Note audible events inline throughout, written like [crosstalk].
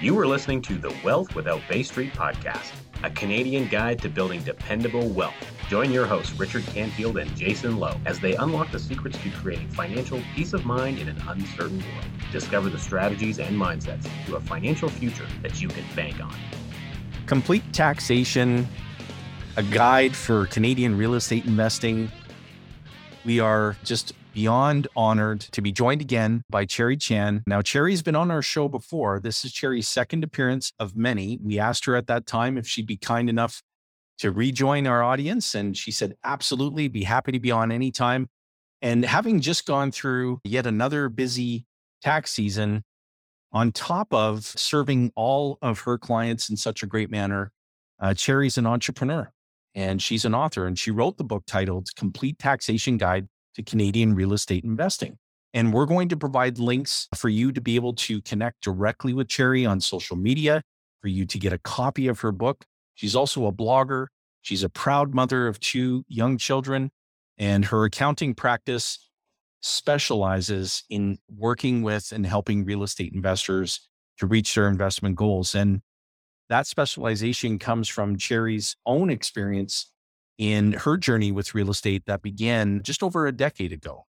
You are listening to the Wealth Without Bay Street podcast, a Canadian guide to building dependable wealth. Join your hosts, Richard Canfield and Jason Lowe, as they unlock the secrets to creating financial peace of mind in an uncertain world. Discover the strategies and mindsets to a financial future that you can bank on. Complete taxation, a guide for Canadian real estate investing. We are just beyond honored to be joined again by Cherry Chan. Now, Cherry's been on our show before. This is Cherry's second appearance of many. We asked her at that time if she'd be kind enough to rejoin our audience, and she said, absolutely, be happy to be on anytime. And having just gone through yet another busy tax season, on top of serving all of her clients in such a great manner, uh, Cherry's an entrepreneur and she's an author, and she wrote the book titled Complete Taxation Guide to Canadian real estate investing. And we're going to provide links for you to be able to connect directly with Cherry on social media, for you to get a copy of her book. She's also a blogger. She's a proud mother of two young children, and her accounting practice specializes in working with and helping real estate investors to reach their investment goals. And that specialization comes from Cherry's own experience in her journey with real estate that began just over a decade ago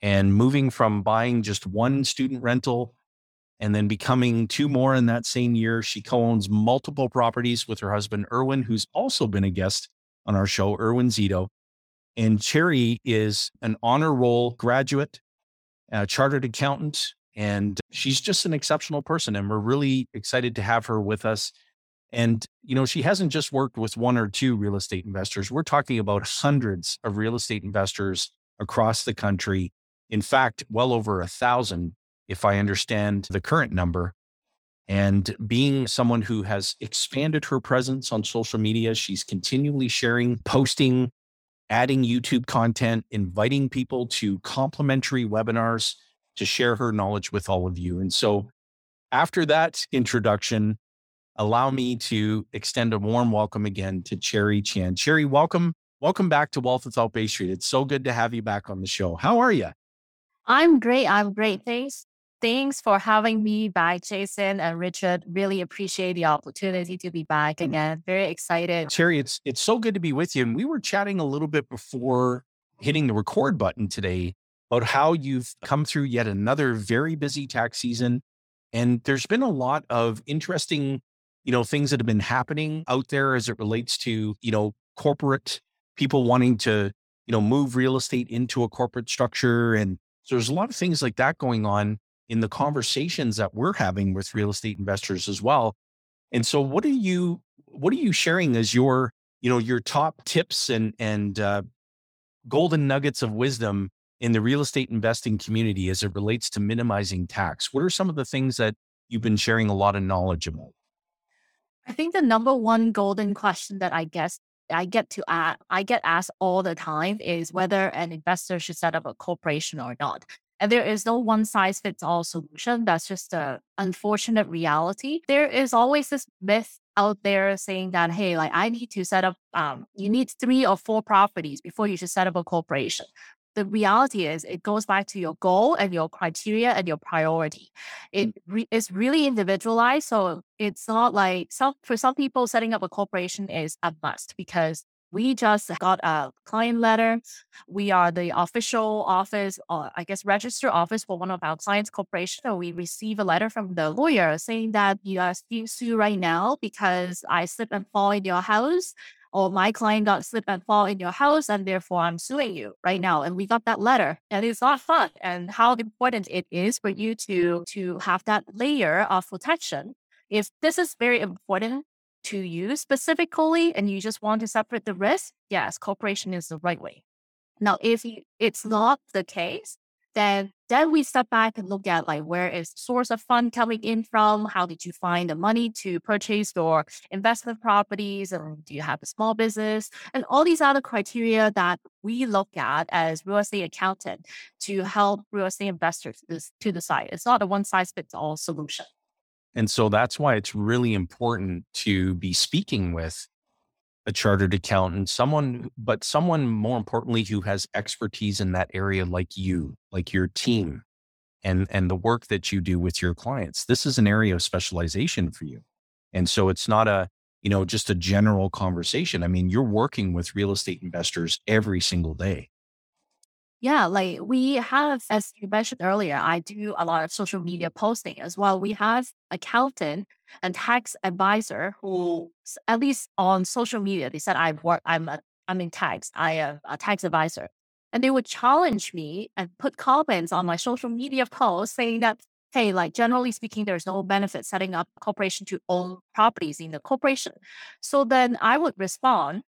and moving from buying just one student rental and then becoming two more in that same year. She co owns multiple properties with her husband, Erwin, who's also been a guest on our show, Erwin Szeto. And Cherry is an honor roll graduate, a chartered accountant, and she's just an exceptional person. And we're really excited to have her with us and, you know, she hasn't just worked with one or two real estate investors. We're talking about hundreds of real estate investors across the country. In fact, well over a thousand, if I understand the current number. And being someone who has expanded her presence on social media, she's continually sharing, posting, adding YouTube content, inviting people to complimentary webinars to share her knowledge with all of you. And so, after that introduction, allow me to extend a warm welcome again to Cherry Chan. Cherry, welcome. Welcome back to Wealth Without Bay Street. It's so good to have you back on the show. How are you? I'm great. I'm great. Thanks. Thanks for having me back, Jason and Richard. Really appreciate the opportunity to be back again. Very excited. Cherry, it's it's so good to be with you. And we were chatting a little bit before hitting the record button today about how you've come through yet another very busy tax season. And there's been a lot of interesting you know, things that have been happening out there as it relates to, you know, corporate people wanting to, you know, move real estate into a corporate structure. And so there's a lot of things like that going on in the conversations that we're having with real estate investors as well. And so what are you, what are you sharing as your, you know, your top tips and, and, uh, golden nuggets of wisdom in the real estate investing community as it relates to minimizing tax? What are some of the things that you've been sharing a lot of knowledge about? I think the number one golden question that I guess I get to ask, I get asked all the time is whether an investor should set up a corporation or not. And there is no one size fits all solution. That's just a unfortunate reality. There is always this myth out there saying that, hey, like I need to set up, um, you need three or four properties before you should set up a corporation the reality is it goes back to your goal and your criteria and your priority. It mm. re- is really individualized. So it's not like some for some people setting up a corporation is a must because we just got a client letter. We are the official office, or I guess register office for one of our clients' corporation. And we receive a letter from the lawyer saying that you are being sued right now because I slip and fall in your house or my client got slip and fall in your house and therefore I'm suing you right now. And we got that letter and it's not fun and how important it is for you to, to have that layer of protection. If this is very important to you specifically and you just want to separate the risk, yes, corporation is the right way. Now, if it's not the case, then then we step back and look at like where is source of fund coming in from? How did you find the money to purchase your investment properties? And do you have a small business? And all these other criteria that we look at as real estate accountant to help real estate investors to decide. It's not a one size fits all solution. And so that's why it's really important to be speaking with a chartered accountant, someone, but someone more importantly who has expertise in that area, like you, like your team. and and the work that you do with your clients. This is an area of specialization for you. And so it's not a, you know, just a general conversation. I mean, you're working with real estate investors every single day. Yeah, like we have, as you mentioned earlier, I do a lot of social media posting as well. We have accountant and tax advisor who, at least on social media, they said I work, I'm a, I'm in tax, I am a tax advisor, and they would challenge me and put comments on my social media posts saying that, hey, like generally speaking, there's no benefit setting up a corporation to own properties in the corporation. So then I would respond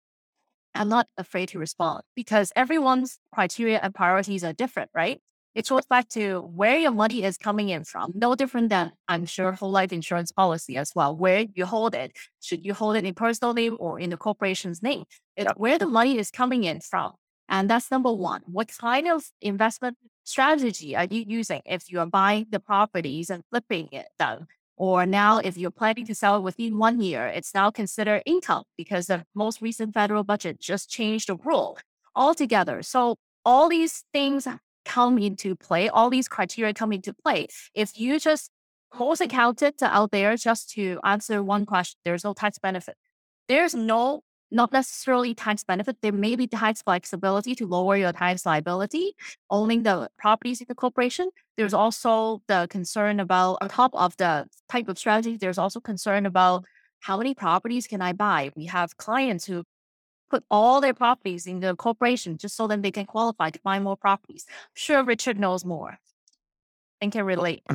I'm not afraid to respond because everyone's criteria and priorities are different, right? It goes back to where your money is coming in from. No different than I'm sure whole life insurance policy as well. Where you hold it, should you hold it in personal name or in the corporation's name? It's where the money is coming in from. And that's number one. What kind of investment strategy are you using if you are buying the properties and flipping it them? Or now, if you're planning to sell it within one year, it's now considered income because the most recent federal budget just changed the rule altogether. So all these things come into play, all these criteria come into play. If you just most accountants out there just to answer one question, there's no tax benefit. There's no not necessarily tax benefit. There may be tax flexibility to lower your tax liability owning the properties in the corporation. There's also the concern about, on top of the type of strategy, there's also concern about how many properties can I buy? We have clients who put all their properties in the corporation just so that they can qualify to buy more properties. Sure Richard knows more and can relate. [laughs]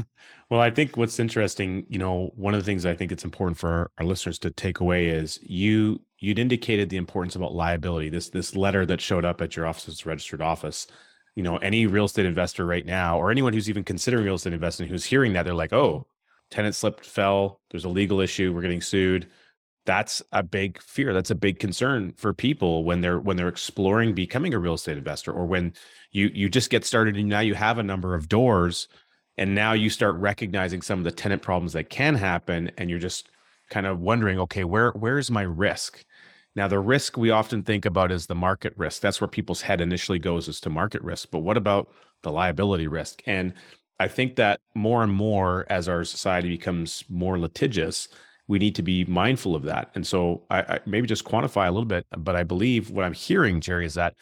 Well, I think what's interesting, you know, one of the things I think it's important for our, our listeners to take away is you you'd indicated the importance about liability. This this letter that showed up at your office's registered office. You know, any real estate investor right now, or anyone who's even considering real estate investing, who's hearing that, they're like, "Oh, tenant slipped, fell. There's a legal issue. We're getting sued." That's a big fear. That's a big concern for people when they're when they're exploring becoming a real estate investor, or when you you just get started and now you have a number of doors, and now you start recognizing some of the tenant problems that can happen, and you're just kind of wondering, okay, where where's my risk? Now, the risk we often think about is the market risk. That's where people's head initially goes is to market risk. But what about the liability risk? And I think that more and more as our society becomes more litigious, we need to be mindful of that. And so I, I maybe just quantify a little bit, but I believe what I'm hearing, Cherry, is that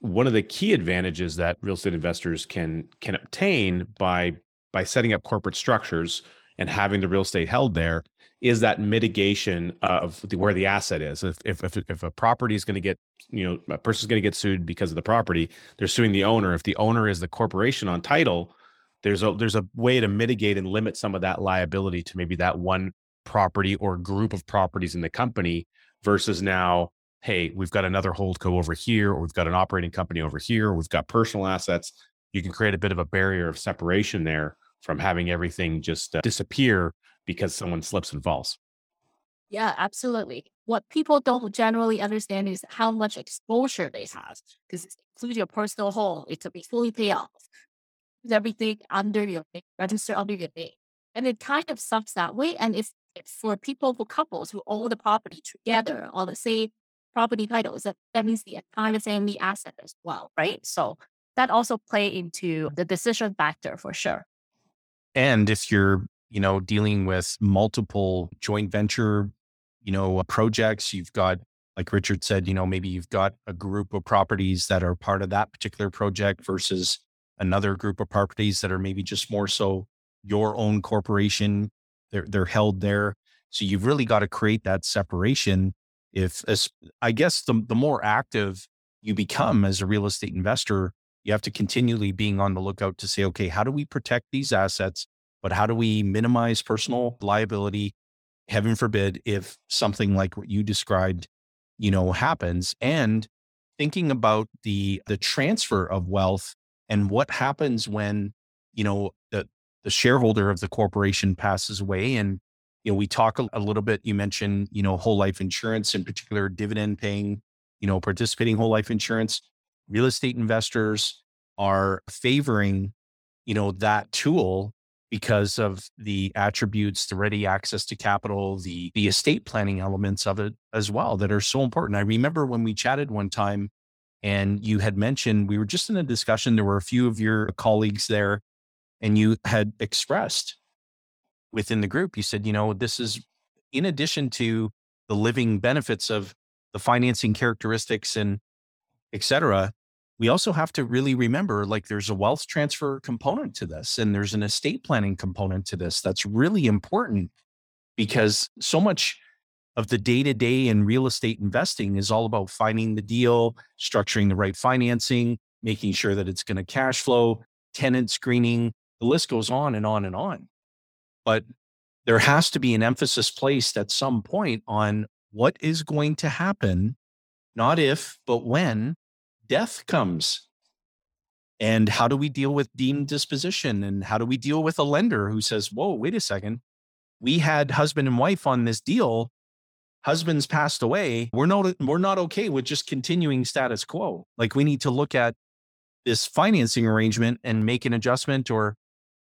one of the key advantages that real estate investors can can obtain by by setting up corporate structures and having the real estate held there is that mitigation of the, where the asset is. If, if, if, if a property is going to get, you know, a person is going to get sued because of the property, they're suing the owner. If the owner is the corporation on title, there's a there's a way to mitigate and limit some of that liability to maybe that one property or group of properties in the company versus now hey we've got another holdco over here or we've got an operating company over here or we've got personal assets you can create a bit of a barrier of separation there from having everything just uh, disappear because someone slips and falls. Yeah, absolutely. What people don't generally understand is how much exposure they have because it includes your personal home. It to be fully paid off. Everything under your name, register under your name. And it kind of sucks that way. And if, if for people, for couples who own the property together on the same property titles, that, that means the entire family asset as well, right? So that also play into the decision factor for sure. And if you're, you know, dealing with multiple joint venture, you know, uh, projects, you've got, like Richard said, you know, maybe you've got a group of properties that are part of that particular project versus another group of properties that are maybe just more so your own corporation. They're they're held there. So you've really got to create that separation. If I guess the the more active you become as a real estate investor, you have to continually being on the lookout to say, okay, how do we protect these assets? But how do we minimize personal liability? Heaven forbid if something like what you described, you know, happens. And thinking about the the transfer of wealth and what happens when, you know, the the shareholder of the corporation passes away. And, you know, we talk a, a little bit, you mentioned, you know, whole life insurance, in particular, dividend paying, you know, participating whole life insurance real estate investors are favoring, you know, that tool because of the attributes, the ready access to capital, the the estate planning elements of it as well that are so important. I remember when we chatted one time and you had mentioned we were just in a discussion there were a few of your colleagues there and you had expressed within the group, you said, you know, this is in addition to the living benefits of the financing characteristics and et cetera, we also have to really remember like there's a wealth transfer component to this and there's an estate planning component to this that's really important because so much of the day to day in real estate investing is all about finding the deal, structuring the right financing, making sure that it's going to cash flow, tenant screening. The list goes on and on and on. But there has to be an emphasis placed at some point on what is going to happen, not if, but when death comes. And how do we deal with deemed disposition? And how do we deal with a lender who says, whoa, wait a second. We had husband and wife on this deal husband's passed away, we're not we're not okay with just continuing status quo. Like we need to look at this financing arrangement and make an adjustment or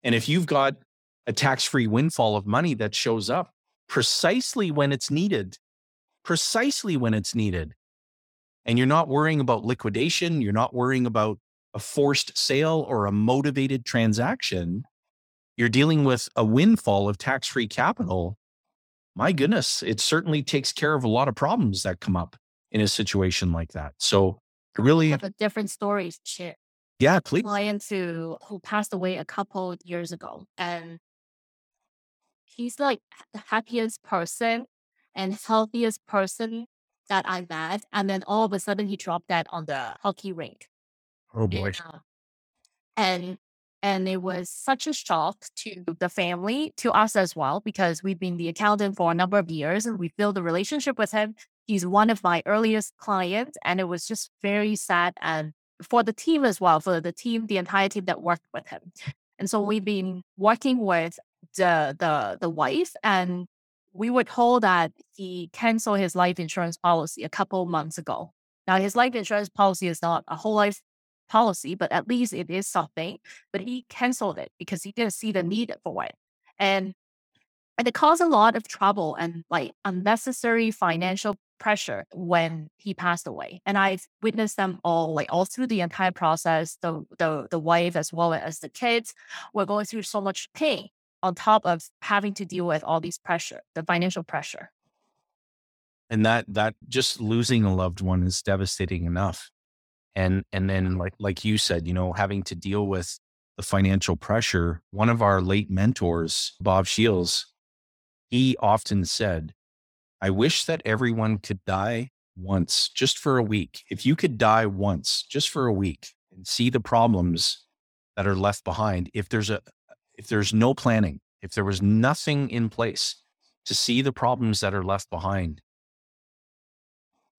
and if you've got a tax-free windfall of money that shows up precisely when it's needed, precisely when it's needed. And you're not worrying about liquidation, you're not worrying about a forced sale or a motivated transaction. You're dealing with a windfall of tax-free capital my goodness, it certainly takes care of a lot of problems that come up in a situation like that. So really have a different story to share. Yeah, please. Client who who passed away a couple years ago, and he's like the happiest person and healthiest person that I met. And then all of a sudden, he dropped dead on the hockey rink. Oh boy. And, uh, and and it was such a shock to the family, to us as well, because we've been the accountant for a number of years and we built a relationship with him. He's one of my earliest clients. And it was just very sad and for the team as well, for the team, the entire team that worked with him. And so we've been working with the the the wife and we were told that he canceled his life insurance policy a couple months ago. Now his life insurance policy is not a whole life policy, but at least it is something. But he canceled it because he didn't see the need for it. And and it caused a lot of trouble and like unnecessary financial pressure when he passed away. And I've witnessed them all, like all through the entire process. The the the wife as well as the kids were going through so much pain on top of having to deal with all these pressure, the financial pressure. And that that just losing a loved one is devastating enough and and then like like you said you know having to deal with the financial pressure one of our late mentors bob shields he often said i wish that everyone could die once just for a week if you could die once just for a week and see the problems that are left behind if there's a if there's no planning if there was nothing in place to see the problems that are left behind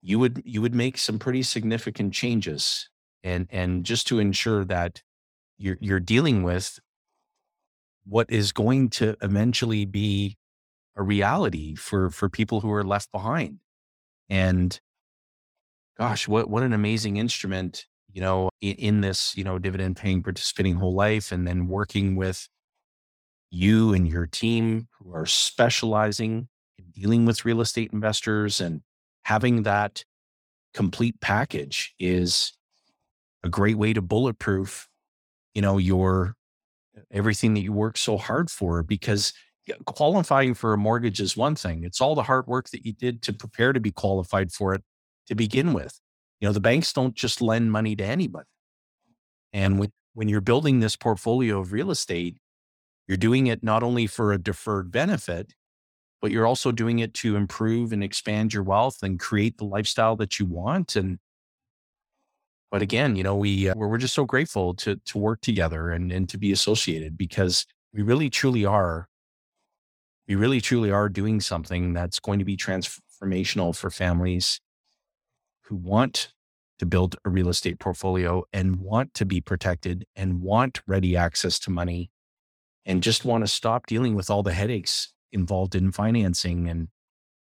you would you would make some pretty significant changes. And and just to ensure that you're you're dealing with what is going to eventually be a reality for for people who are left behind. And gosh what what an amazing instrument you know in, in this you know dividend paying participating whole life and then working with you and your team who are specializing in dealing with real estate investors and having that complete package is a great way to bulletproof, you know, your everything that you work so hard for because qualifying for a mortgage is one thing. It's all the hard work that you did to prepare to be qualified for it to begin with. You know, the banks don't just lend money to anybody. And when, when you're building this portfolio of real estate, you're doing it not only for a deferred benefit, but you're also doing it to improve and expand your wealth and create the lifestyle that you want. And, but again, you know, we, uh, we're just so grateful to, to work together and, and to be associated because we really truly are, we really truly are doing something that's going to be transformational for families who want to build a real estate portfolio and want to be protected and want ready access to money and just want to stop dealing with all the headaches involved in financing and,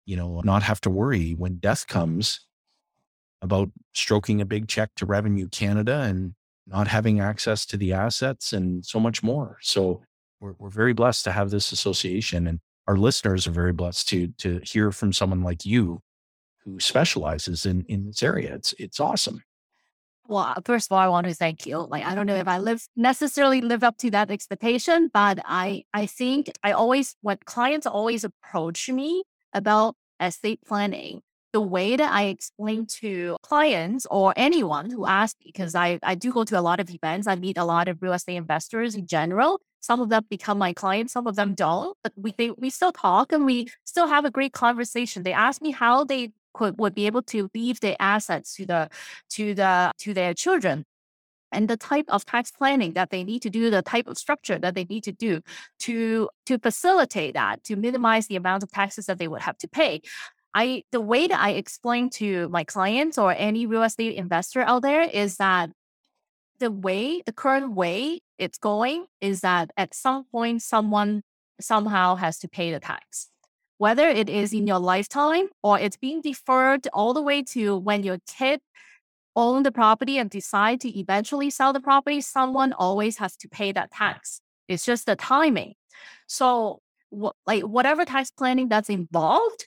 you know, not have to worry when death comes about stroking a big check to Revenue Canada and not having access to the assets and so much more. So we're, we're very blessed to have this association and our listeners are very blessed to, to hear from someone like you who specializes in, in this area. It's, it's awesome. Well, uh, first of all, I want to thank you. Like, I don't know if I live necessarily live up to that expectation, but I I think I always when clients always approach me about estate planning, the way that I explain to clients or anyone who asks because I, I do go to a lot of events, I meet a lot of real estate investors in general. Some of them become my clients, some of them don't, but we they, we still talk and we still have a great conversation. They ask me how they could would be able to leave their assets to the to the to their children. And the type of tax planning that they need to do the type of structure that they need to do to to facilitate that to minimize the amount of taxes that they would have to pay. I the way that i explain to my clients or any real estate investor out there is that the way the current way it's going is that at some point someone somehow has to pay the tax whether it is in your lifetime or it's being deferred all the way to when your kid own the property and decide to eventually sell the property, someone always has to pay that tax. It's just the timing. So, wh- like whatever tax planning that's involved,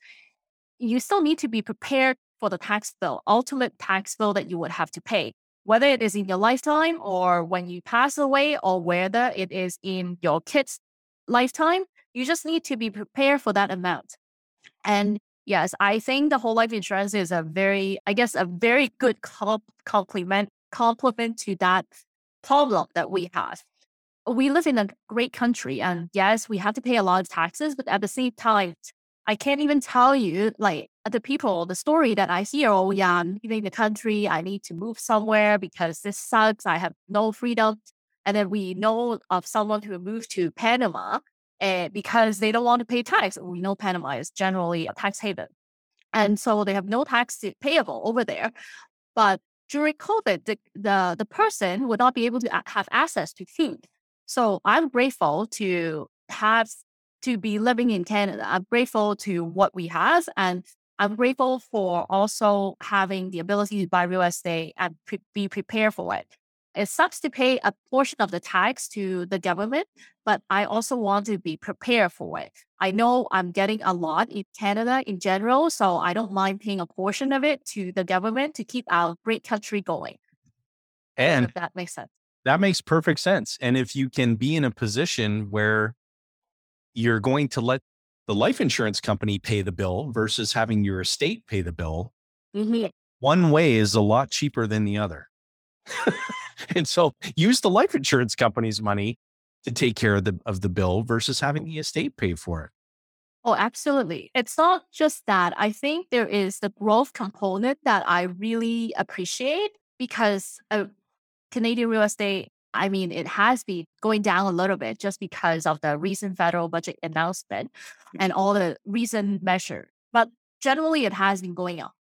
you still need to be prepared for the tax bill, ultimate tax bill that you would have to pay, whether it is in your lifetime or when you pass away, or whether it is in your kid's lifetime. You just need to be prepared for that amount. And yes, I think the whole life insurance is a very, I guess, a very good comp- complement complement to that problem that we have. We live in a great country, and yes, we have to pay a lot of taxes, but at the same time, I can't even tell you like the people, the story that I hear. Oh yeah, I'm leaving the country. I need to move somewhere because this sucks. I have no freedom. And then we know of someone who moved to Panama uh, because they don't want to pay tax. We know Panama is generally a tax haven. And so they have no tax payable over there. But during COVID, the, the, the person would not be able to have access to food. So I'm grateful to have to be living in Canada. I'm grateful to what we have. And I'm grateful for also having the ability to buy real estate and pre- be prepared for it. It sucks to pay a portion of the tax to the government, but I also want to be prepared for it. I know I'm getting a lot in Canada in general, so I don't mind paying a portion of it to the government to keep our great country going. And if that makes sense. That makes perfect sense. And if you can be in a position where you're going to let the life insurance company pay the bill versus having your estate pay the bill, mm-hmm. one way is a lot cheaper than the other. [laughs] [laughs] and so use the life insurance company's money to take care of the of the bill versus having the estate pay for it. Oh, absolutely. It's not just that. I think there is the growth component that I really appreciate because uh, Canadian real estate, I mean, it has been going down a little bit just because of the recent federal budget announcement and all the recent measures. But generally, it has been going up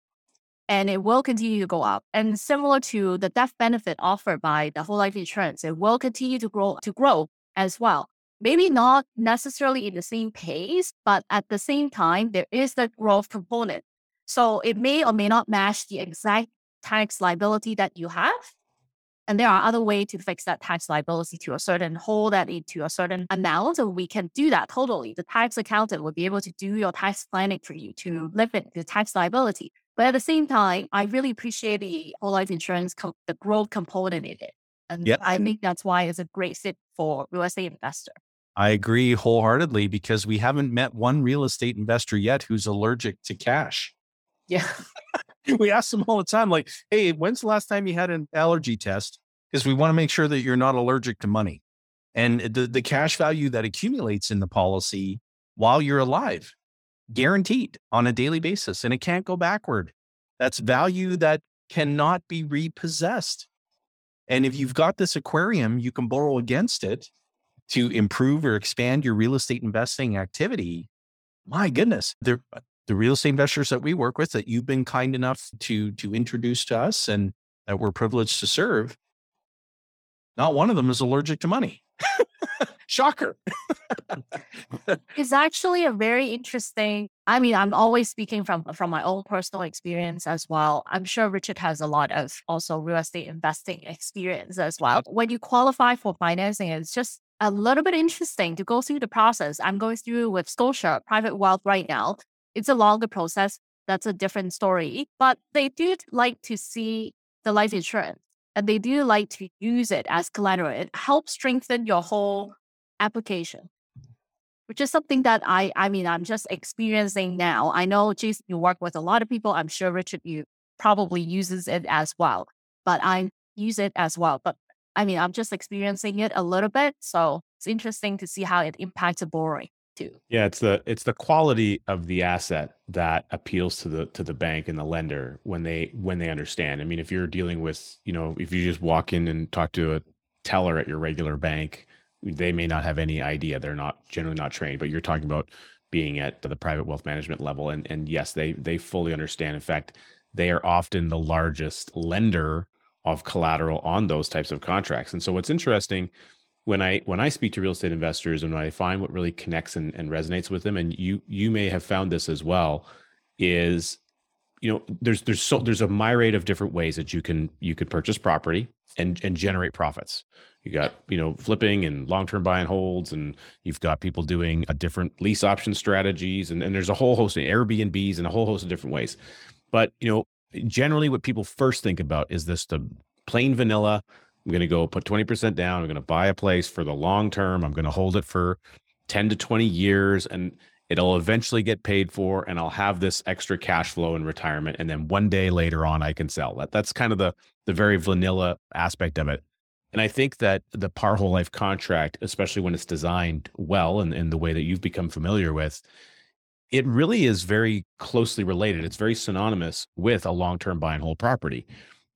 and it will continue to go up. And similar to the death benefit offered by the whole life insurance, it will continue to grow to grow as well. Maybe not necessarily in the same pace, but at the same time, there is the growth component. So it may or may not match the exact tax liability that you have. And there are other ways to fix that tax liability to a certain hold that into a certain amount. And we can do that totally. The tax accountant will be able to do your tax planning for you to limit the tax liability. But at the same time, I really appreciate the whole life insurance, co- the growth component in it. And yep. I think that's why it's a great fit for real estate investor. I agree wholeheartedly because we haven't met one real estate investor yet who's allergic to cash. Yeah. [laughs] we ask them all the time, like, hey, when's the last time you had an allergy test? Because we want to make sure that you're not allergic to money. And the, the cash value that accumulates in the policy while you're alive guaranteed on a daily basis and it can't go backward. That's value that cannot be repossessed. And if you've got this aquarium, you can borrow against it to improve or expand your real estate investing activity. My goodness, the, uh, the real estate investors that we work with that you've been kind enough to to introduce to us and that we're privileged to serve, not one of them is allergic to money. [laughs] Shocker. it's actually a very interesting. I mean, I'm always speaking from from my own personal experience as well. I'm sure Richard has a lot of also real estate investing experience as well. When you qualify for financing, it's just a little bit interesting to go through the process. I'm going through with Scotia Private Wealth right now. It's a longer process. That's a different story, but they do like to see the life insurance and they do like to use it as collateral. It helps strengthen your whole application, which is something that I, I mean, I'm just experiencing now. I know, Jason, you work with a lot of people. I'm sure Richard, you probably uses it as well, but I use it as well. But I mean, I'm just experiencing it a little bit. So it's interesting to see how it impacts the borrowing too. Yeah, it's the it's the quality of the asset that appeals to the to the bank and the lender when they when they understand. I mean, if you're dealing with, you know, if you just walk in and talk to a teller at your regular bank, they may not have any idea. They're not generally not trained, but you're talking about being at the private wealth management level and and yes, they they fully understand. In fact, they are often the largest lender of collateral on those types of contracts. And so what's interesting when I when I speak to real estate investors and I find what really connects and, and resonates with them, and you you may have found this as well, is you know there's there's so there's a myriad of different ways that you can you could purchase property and and generate profits. You got you know flipping and long term buy and holds, and you've got people doing a different lease option strategies, and, and there's a whole host of Airbnbs and a whole host of different ways. But you know generally what people first think about is this the plain vanilla. I'm going to go put 20% down. I'm going to buy a place for the long term. I'm going to hold it for 10 to 20 years and it'll eventually get paid for and I'll have this extra cash flow in retirement and then one day later on I can sell. That that's kind of the the very vanilla aspect of it. And I think that the par whole life contract, especially when it's designed well and in the way that you've become familiar with, it really is very closely related. It's very synonymous with a long-term buy and hold property.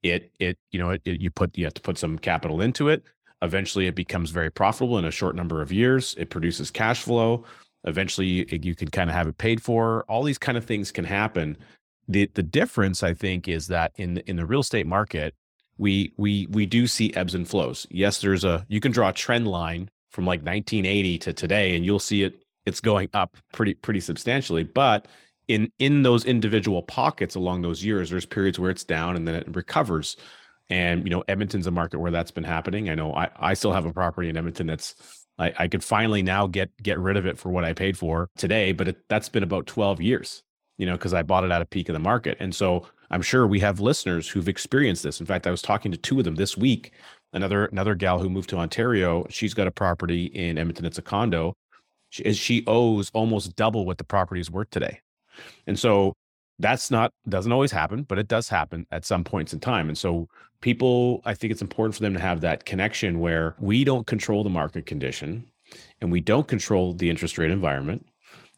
It it you know it, it, you put you have to put some capital into it. Eventually, it becomes very profitable in a short number of years. It produces cash flow. Eventually, you, eh, you can kind of have it paid for. All these kind of things can happen. The the difference, I think, is that in in the real estate market, we we we do see ebbs and flows. Yes, there's a you can draw a trend line from like 1980 to today, and you'll see it it's going up pretty pretty substantially. But in in those individual pockets along those years, there's periods where it's down and then it recovers. And you know, Edmonton's a market where that's been happening. I know I, I still have a property in Edmonton that's I, I could finally now get get rid of it for what I paid for today, but it, that's been about 12 years, you know, because I bought it at a peak of the market. And so I'm sure we have listeners who've experienced this. In fact, I was talking to two of them this week. Another another gal who moved to Ontario, she's got a property in Edmonton. It's a condo, she, she owes almost double what the property is worth today. And so that's not doesn't always happen, but it does happen at some points in time. And so people, I think it's important for them to have that connection where we don't control the market condition and we don't control the interest rate environment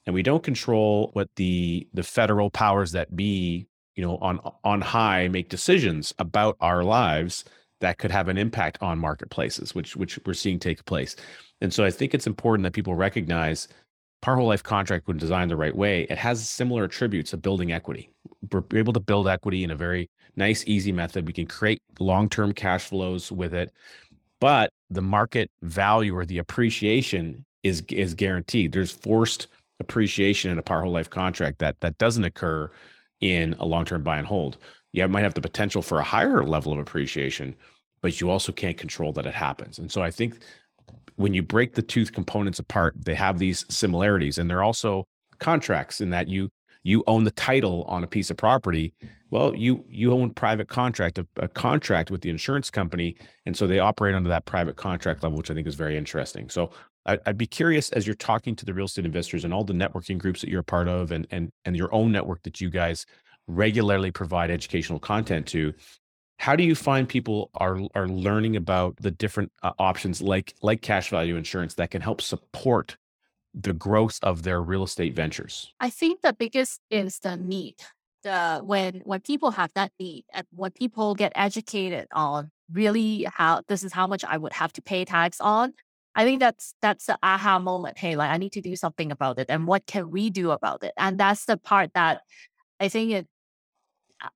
and we don't control what the the federal powers that be, you know, on on high make decisions about our lives that could have an impact on marketplaces, which which we're seeing take place. And so I think it's important that people recognize par whole life contract when designed the right way, it has similar attributes of building equity. We're able to build equity in a very nice, easy method. We can create long-term cash flows with it, but the market value or the appreciation is is guaranteed. There's forced appreciation in a par whole life contract that that doesn't occur in a long-term buy and hold. You might have the potential for a higher level of appreciation, but you also can't control that it happens. And so I think when you break the tooth components apart, they have these similarities, and they're also contracts in that you you own the title on a piece of property. Well, you you own private contract, a, a contract with the insurance company, and so they operate under that private contract level, which I think is very interesting. So I, I'd be curious as you're talking to the real estate investors and all the networking groups that you're a part of, and and and your own network that you guys regularly provide educational content to how do you find people are are learning about the different uh, options like like cash value insurance that can help support the growth of their real estate ventures? I think the biggest is the need the when when people have that need and when people get educated on really how this is how much i would have to pay tax on i think that's that's the aha moment hey like i need to do something about it and what can we do about it? And that's the part that i think it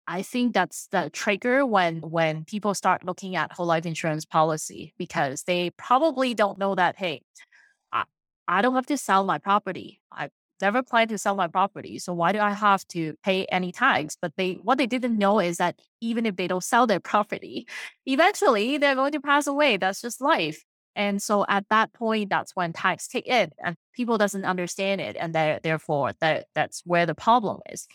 I think that's the trigger when when people start looking at whole life insurance policy because they probably don't know that hey, I, I don't have to sell my property. I never plan to sell my property, so why do I have to pay any tax? But they what they didn't know is that even if they don't sell their [laughs] property, eventually they're going to pass away. That's just life. And so at that point, that's when tax kick in and people doesn't understand it. And therefore that, that's where the problem is.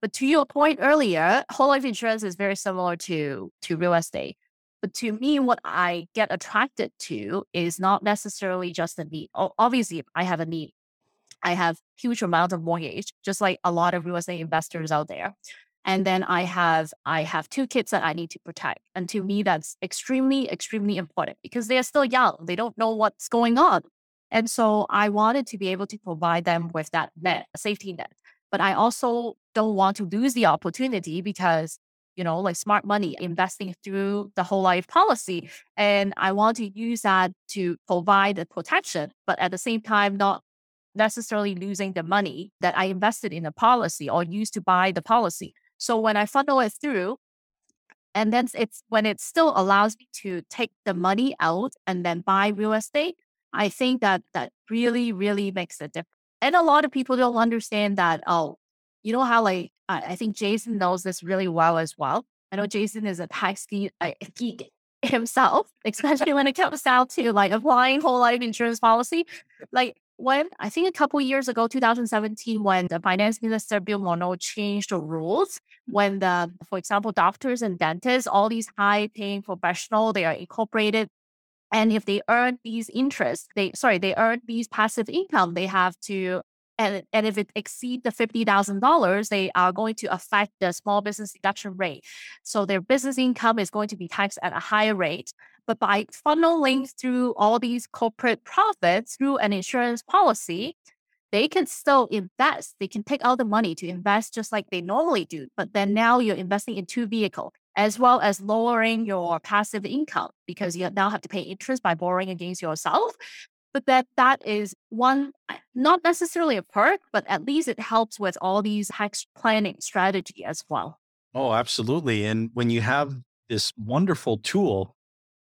But to your point earlier, whole life insurance is very similar to, to real estate. But to me, what I get attracted to is not necessarily just a need. Obviously, I have a need. I have huge amount of mortgage, just like a lot of real estate investors out there. And then I have I have two kids that I need to protect. And to me, that's extremely, extremely important because they're still young. They don't know what's going on. And so I wanted to be able to provide them with that net, safety net. But I also don't want to lose the opportunity because you know, like smart money, investing through the whole life policy. And I want to use that to provide the protection, but at the same time, not necessarily losing the money that I invested in the policy or used to buy the policy. So when I funnel it through, and then it's when it still allows me to take the money out and then buy real estate, I think that that really, really makes a difference. And a lot of people don't understand that, oh, you know how like I think Jason knows this really well as well. I know Jason is a tax geek, uh, geek [laughs] himself, especially when it comes down to like applying whole life insurance policy. Like when I think a couple years ago, 2017, when the finance minister Bill Morneau changed the rules, when the, for example, doctors and dentists, all these high paying professional, they are incorporated. And if they earn these interests, they sorry, they earn these passive income, they have to and, and if it exceeds the $50,000, they are going to affect the small business deduction rate. So their business income is going to be taxed at a higher rate. But by funneling through all these corporate profits through an insurance policy, they can still invest. They can take out the money to invest just like they normally do. But then now you're investing in two vehicles, as well as lowering your passive income because you now have to pay interest by borrowing against yourself but that that is one not necessarily a perk but at least it helps with all these tax planning strategy as well oh absolutely and when you have this wonderful tool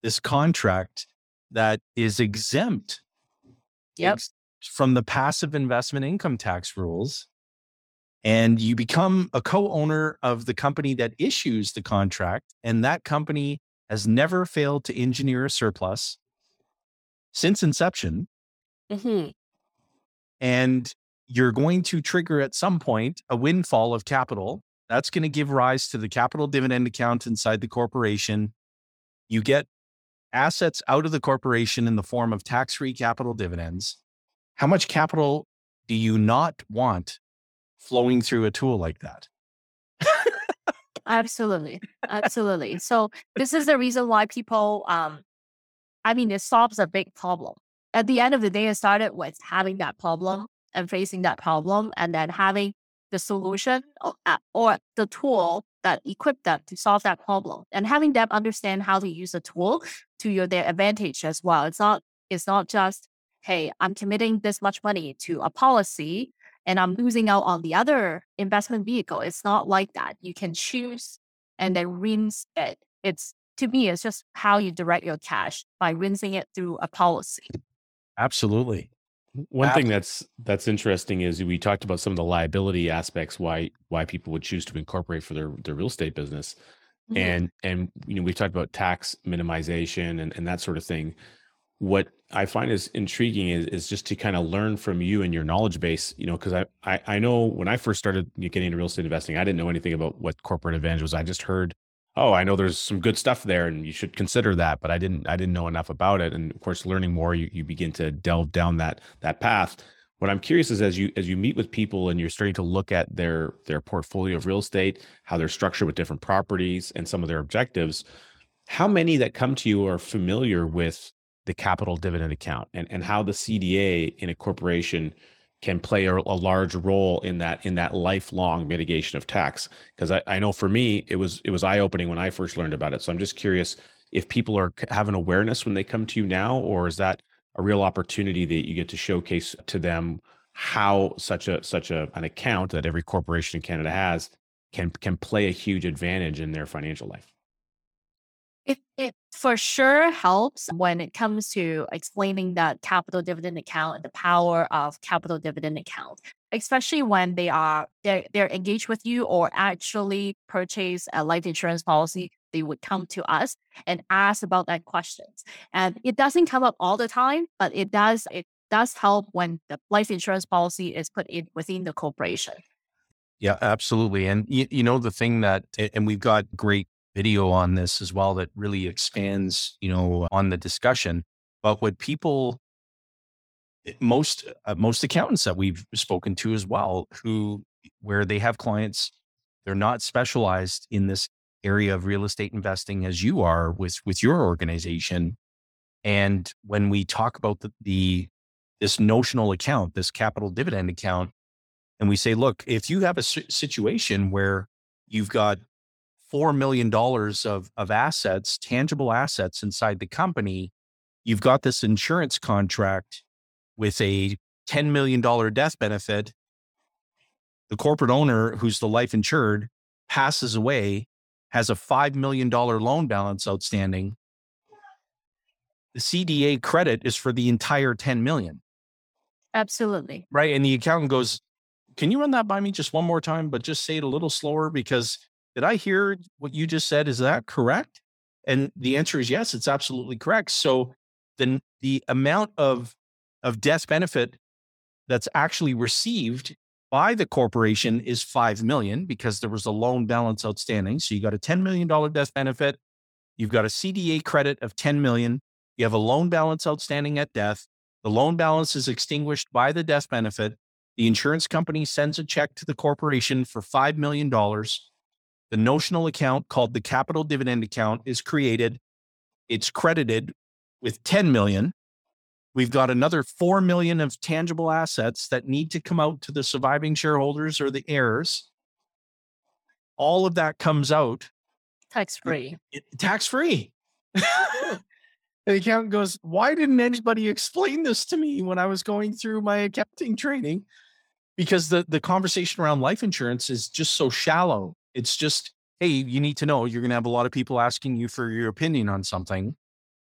this contract that is exempt yep. ex- from the passive investment income tax rules and you become a co-owner of the company that issues the contract and that company has never failed to engineer a surplus since inception. Mm-hmm. And you're going to trigger at some point a windfall of capital. That's going to give rise to the capital dividend account inside the corporation. You get assets out of the corporation in the form of tax free capital dividends. How much capital do you not want flowing through a tool like that? Absolutely. Absolutely. So, this is the reason why people um, I mean, it solves a big problem. At the end of the day, it started with having that problem and facing that problem, and then having the solution or, or the tool that equip them to solve that problem, and having them understand how to use the tool to your their advantage as well. It's not it's not just hey, I'm committing this much money to a policy and I'm losing out on the other investment vehicle. It's not like that. You can choose and then rinse it. It's to me, it's just how you direct your cash by rinsing it through a policy. Absolutely. One thing that's that's interesting is we talked about some of the liability aspects why why people would choose to incorporate for their their real estate business. Mm-hmm. And and you know, we've talked about tax minimization and, and that sort of thing. What I find is intriguing is, is just to kind of learn from you and your knowledge base, you know, because I, I I know when I first started getting into real estate investing, I didn't know anything about what corporate advantage was. I just heard oh i know there's some good stuff there and you should consider that but i didn't i didn't know enough about it and of course learning more you, you begin to delve down that that path what i'm curious is as you as you meet with people and you're starting to look at their their portfolio of real estate how they're structured with different properties and some of their objectives how many that come to you are familiar with the capital dividend account and, and how the cda in a corporation can play a, a, large role in that in that lifelong mitigation of tax? Because I, I know for me it was it was eye-opening when i first learned about it. So i'm just curious if people are have an awareness when they come to you now or is that a real opportunity that you get to showcase to them how such a such a an account that every corporation in canada has can can play a huge advantage in their financial life it, it for sure helps when it comes to explaining that capital dividend account and the power of capital dividend account, especially when they are they're, they're engaged with you or actually purchase a life insurance policy. They would come to us and ask about that questions. And it doesn't come up all the time, but it does it does help when the life insurance policy is put in within the corporation. Yeah, absolutely. And you, you know the thing that and we've got great video on this as well that really expands, you know, on the discussion. But what people, eh, most uh, most accountants that we've spoken to as well, who where they have clients, they're not specialized in this area of real estate investing as you are with with your organization. And when we talk about the, the this notional account, this capital dividend account, and we say, look, if you have a situation where you've got $4 million of, of assets, tangible assets inside the company, you've got this insurance contract with a $10 million death benefit. The corporate owner, who's the life insured, passes away, has a $5 million loan balance outstanding. The CDA credit is for the entire 10 million. Absolutely. Right. And the accountant goes, Can you run that by me just one more time, but just say it a little slower? Because did I hear what you just said? Is that correct? And the answer is yes, it's absolutely correct. So then the amount of of death benefit that's actually received by the corporation is 5 million because there was a loan balance outstanding. So you got a $10 million death benefit, you've got a CDA credit of 10 million, you have a loan balance outstanding at death, the loan balance is extinguished by the death benefit. The insurance company sends a check to the corporation for $5 million. The notional account called the capital dividend account is created. It's credited with 10 million. We've got another 4 million of tangible assets that need to come out to the surviving shareholders or the heirs. All of that comes out tax free. Tax free. [laughs] the accountant goes, Why didn't anybody explain this to me when I was going through my accounting training? Because the, the conversation around life insurance is just so shallow. It's just, hey, you need to know you're going to have a lot of people asking you for your opinion on something.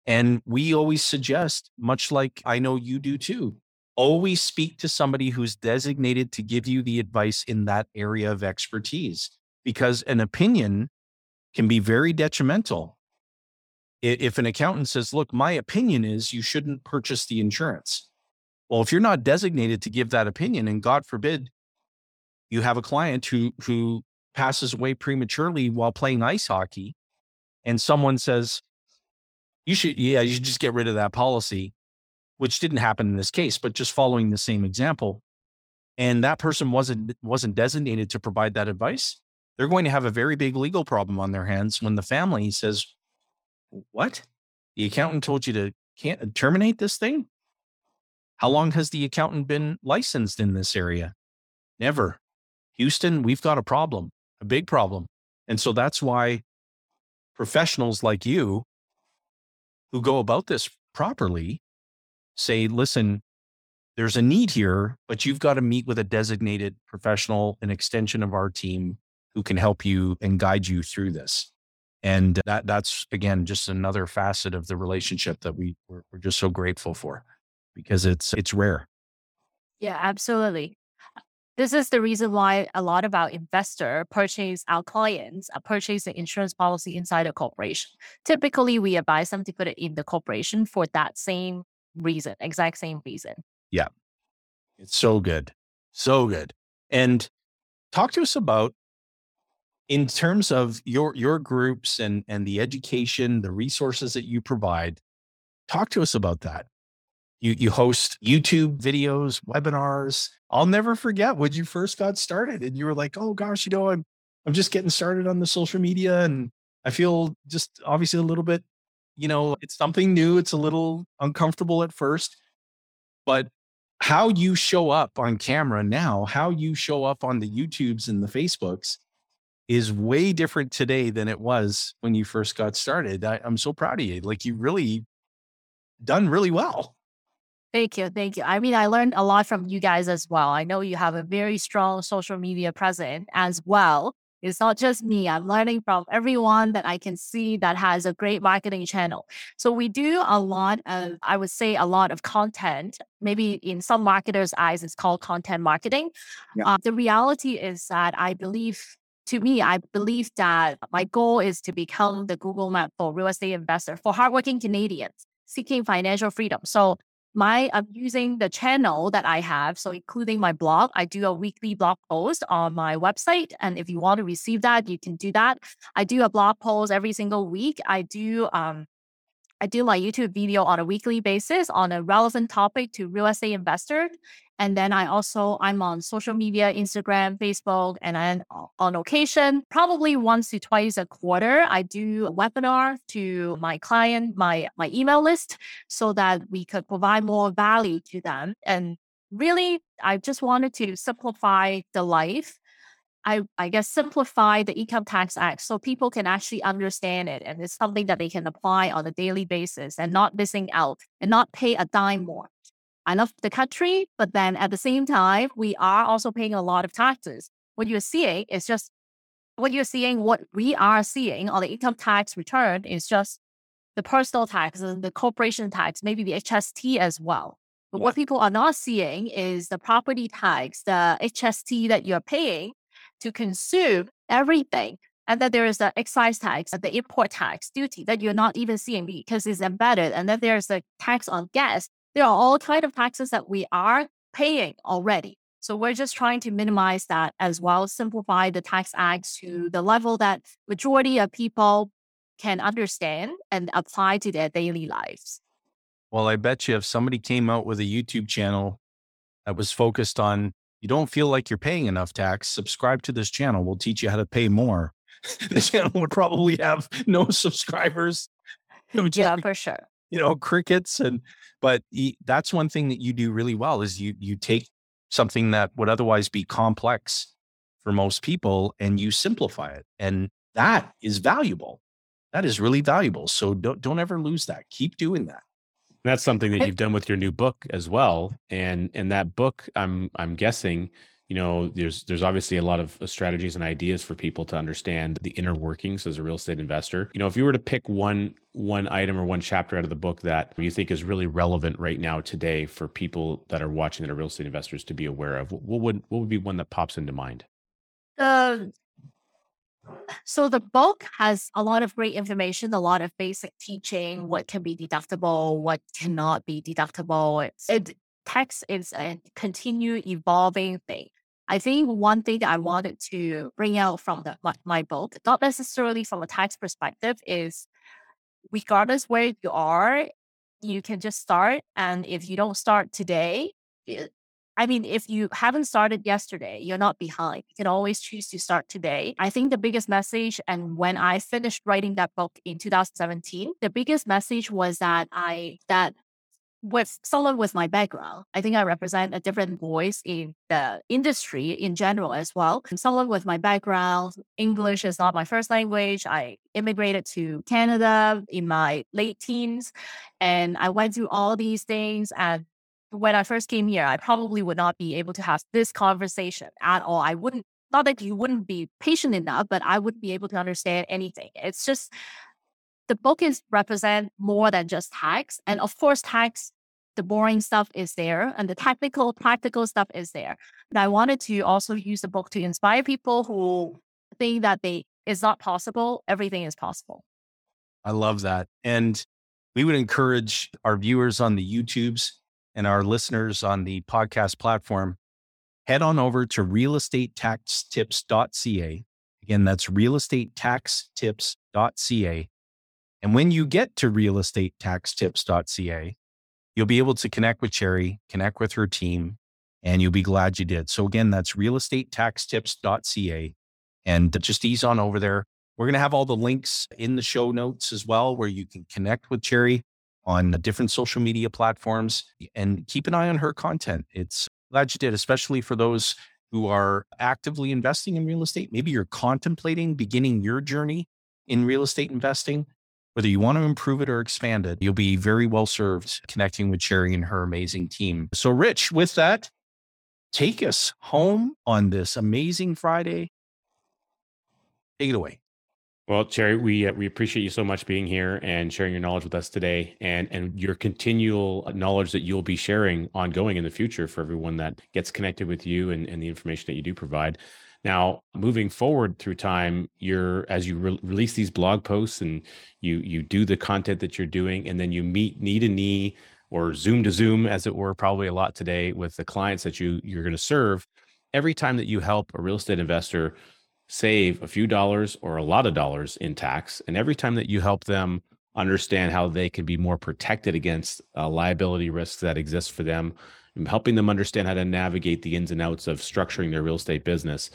And we always suggest, much like I know you do too, always speak to somebody who's designated to give you the advice in that area of expertise because an opinion can be very detrimental if an accountant says, look, my opinion is you shouldn't purchase the insurance. Well, if you're not designated to give that opinion, and God forbid you have a client who, who passes away prematurely while playing ice hockey, and someone says, you should, yeah, you should just get rid of that policy, which didn't happen in this case, but just following the same example. And that person wasn't wasn't designated to provide that advice. They're going to have a very big legal problem on their hands when the family says, what? The accountant told you to can't uh, terminate this thing? How long has the accountant been licensed in this area? Never. Houston, we've got a problem, a big problem. And so that's why professionals like you who go about this properly say, listen, there's a need here, but you've got to meet with a designated professional, an extension of our team who can help you and guide you through this. And that that's again just another facet of the relationship that we we're, we're just so grateful for because it's it's rare. Yeah absolutely this is the reason why a lot of our investor purchase our clients uh, purchase the insurance policy inside a corporation. Typically we advise them to put it in the corporation for that same reason exact same reason. Yeah. It's so good. So good. And talk to us about in terms of your your groups and and the education, the resources that you provide, talk to us about that. You you host YouTube videos, webinars. I'll never forget when you first got started and you were like, "Oh gosh, you know, I'm I'm just getting started on the social media and I feel just obviously a little bit, you know, it's something new, it's a little uncomfortable at first, but how you show up on camera now, how you show up on the YouTubes and the Facebooks is way different today than it was when you first got started. I, I'm so proud of you. Like you really done really well. Thank you. Thank you. I mean, I learned a lot from you guys as well. I know you have a very strong social media presence as well. It's not just me. I'm learning from everyone that I can see that has a great marketing channel. So we do a lot of, I would say, a lot of content. Maybe in some marketers' eyes, it's called content marketing. Yeah. Uh, the reality is that I believe to me, I believe that my goal is to become the Google map for real estate investors, for hardworking Canadians seeking financial freedom. So my I'm using the channel that I have, so including my blog. I do a weekly blog post on my website, and if you want to receive that, you can do that. I do a blog post every single week. I do um I do my YouTube video on a weekly basis on a relevant topic to real estate investors. And then I also I'm on social media, Instagram, Facebook, and then on occasion, probably once to twice a quarter, I do a webinar to my client, my my email list, so that we could provide more value to them. And really, I just wanted to simplify the life I, I guess, simplify the Income Tax Act so people can actually understand it. And it's something that they can apply on a daily basis and not missing out and not pay a dime more. I love the country, but then at the same time, we are also paying a lot of taxes. What you're seeing is just what you're seeing, what we are seeing on the income tax return is just the personal tax and the corporation tax, maybe the HST as well. But what people are not seeing is the property tax, the HST that you're paying to consume everything. And then there is the excise tax, the import tax duty that you're not even seeing because it's embedded. And then there's the tax on gas. There are all kind of taxes that we are paying already. So we're just trying to minimize that as well, simplify the tax act to the level that majority of people can understand and apply to their daily lives. Well, I bet you if somebody came out with a YouTube channel that was focused on you don't feel like you're paying enough tax, subscribe to this channel. We'll teach you how to pay more. [laughs] the channel would probably have no subscribers. yeah, for sure. You know, crickets and but that's one thing that you do really well is you you take something that would otherwise be complex for most people and you simplify it. And that is valuable. That is really valuable. So don't don't ever lose that. Keep doing that. That's something that you've done with your new book as well. And and that book, I'm I'm guessing, you know, there's there's obviously a lot of uh, strategies and ideas for people to understand the inner workings as a real estate investor. You know, if you were to pick one one item or one chapter out of the book that you think is really relevant right now today for people that are watching that are real estate investors to be aware of, what would what would be one that pops into mind? The so the book has a lot of great information, a lot of basic teaching, what can be deductible, what cannot be deductible. It's, it tax is a continued evolving thing. I think one thing that I wanted to bring out from the, my, my book, not necessarily from a tax perspective, is regardless where you are, you can just start. And if you don't start today, eh, I mean, if you haven't started yesterday, you're not behind. You can always choose to start today. I think the biggest message, and when I finished writing that book in 2017, the biggest message was that I, that with someone with my background, I think I represent a different voice in the industry in general as well. Someone with my background, English is not my first language. I immigrated to Canada in my late teens and I went through all these things and when I first came here, I probably would not be able to have this conversation at all. I wouldn't, not that you wouldn't be patient enough, but I wouldn't be able to understand anything. It's just the book is represent more than just tax. And of course, tax, the boring stuff is there and the technical, practical stuff is there. But I wanted to also use the book to inspire people who think that they it's not possible. Everything is possible. I love that. And we would encourage our viewers on the YouTubes and our listeners on the podcast platform, head on over to realestatetaxtips.ca. Again, that's realestatetaxtips.ca. And when you get to realestatetaxtips.ca, you'll be able to connect with Cherry, connect with her team, and you'll be glad you did. So again, that's realestatetaxtips.ca. And just ease on over there. We're going to have all the links in the show notes as well, where you can connect with Cherry on different social media platforms and keep an eye on her content. It's glad you did, especially for those who are actively investing in real estate. Maybe you're contemplating beginning your journey in real estate investing. Whether you want to improve it or expand it, you'll be very well served connecting with Cherry and her amazing team. So, Rich, with that, take us home on this amazing Friday. Take it away. Well, Cherry, we uh, we appreciate you so much being here and sharing your knowledge with us today, and and your continual knowledge that you'll be sharing ongoing in the future for everyone that gets connected with you and, and the information that you do provide. Now, moving forward through time, you're as you re- release these blog posts and you you do the content that you're doing, and then you meet knee to knee or Zoom to Zoom, as it were, probably a lot today with the clients that you you're going to serve. Every time that you help a real estate investor save a few dollars or a lot of dollars in tax, and every time that you help them understand how they can be more protected against uh, liability risks that exist for them, helping them understand how to navigate the ins and outs of structuring their real estate business.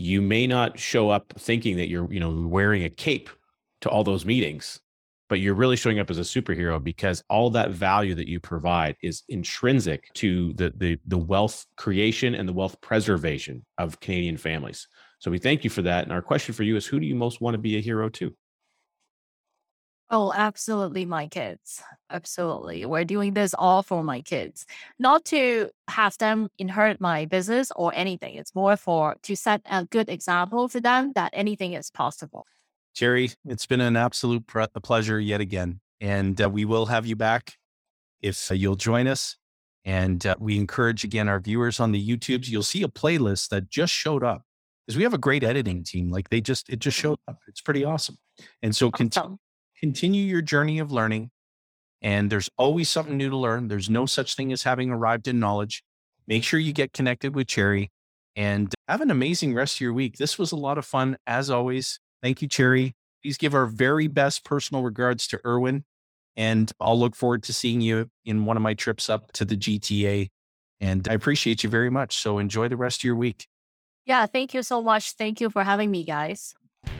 You may not show up thinking that you're, you know, wearing a cape to all those meetings, but you're really showing up as a superhero because all that value that you provide is intrinsic to the the the wealth creation and the wealth preservation of Canadian families. So we thank you for that. And our question for you is who do you most want to be a hero to? Oh, absolutely, my kids. Absolutely. We're doing this all for my kids, not to have them inherit my business or anything. It's more for to set a good example for them that anything is possible. Cherry, it's been an absolute pre- pleasure yet again. And uh, we will have you back if uh, you'll join us. And uh, we encourage again our viewers on the YouTubes. You'll see a playlist that just showed up because we have a great editing team. Like they just, it just showed up. It's pretty awesome. And so Awesome. continue your journey of learning. And there's always something new to learn. There's no such thing as having arrived in knowledge. Make sure you get connected with Cherry and have an amazing rest of your week. This was a lot of fun, as always. Thank you, Cherry. Please give our very best personal regards to Erwin. And I'll look forward to seeing you in one of my trips up to the GTA. And I appreciate you very much. So enjoy the rest of your week. Yeah, thank you so much. Thank you for having me, guys.